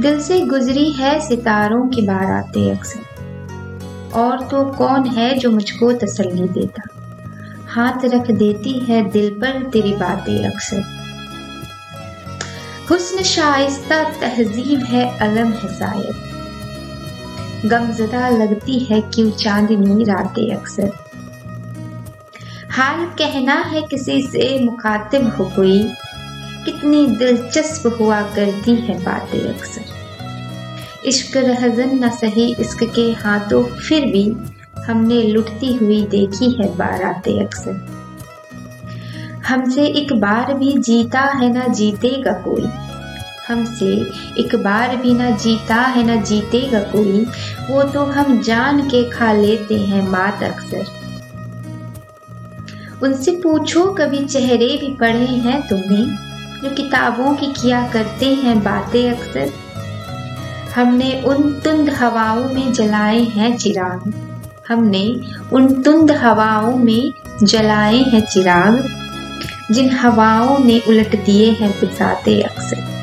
दिल से गुजरी है सितारों की बारातें अक्सर। और तो कौन है जो मुझको तसल्ली देता? हाथ रख देती है दिल पर तेरी बातें अक्सर। हुस्न शाइस्ता तहजीब है अलम है शायद गमजदा लगती है क्यों चांदनी रातें अक्सर। हाल कहना है किसी से मुखातिब हो कोई। कितनी दिलचस्प हुआ करती है बातें अक्सर। इश्क रहजन न सही, इश्क के हाथों फिर भी हमने लुटती हुई देखी है बारातें अक्सर। हमसे एक बार भी जीता है ना जीतेगा कोई। हमसे एक बार भी ना जीता है ना जीतेगा कोई, वो तो हम जान के खा लेते हैं मात अक्सर। उनसे पूछो कभी चेहरे भी पढ़े हैं तुमने जो किताबों की किया करते हैं बातें अक्सर, हमने उन तुंद हवाओं में जलाए हैं चिराग। हमने उन तुंद हवाओं में जलाए हैं चिराग, जिन हवाओं ने उलट दिए हैं बिसाते अक्सर।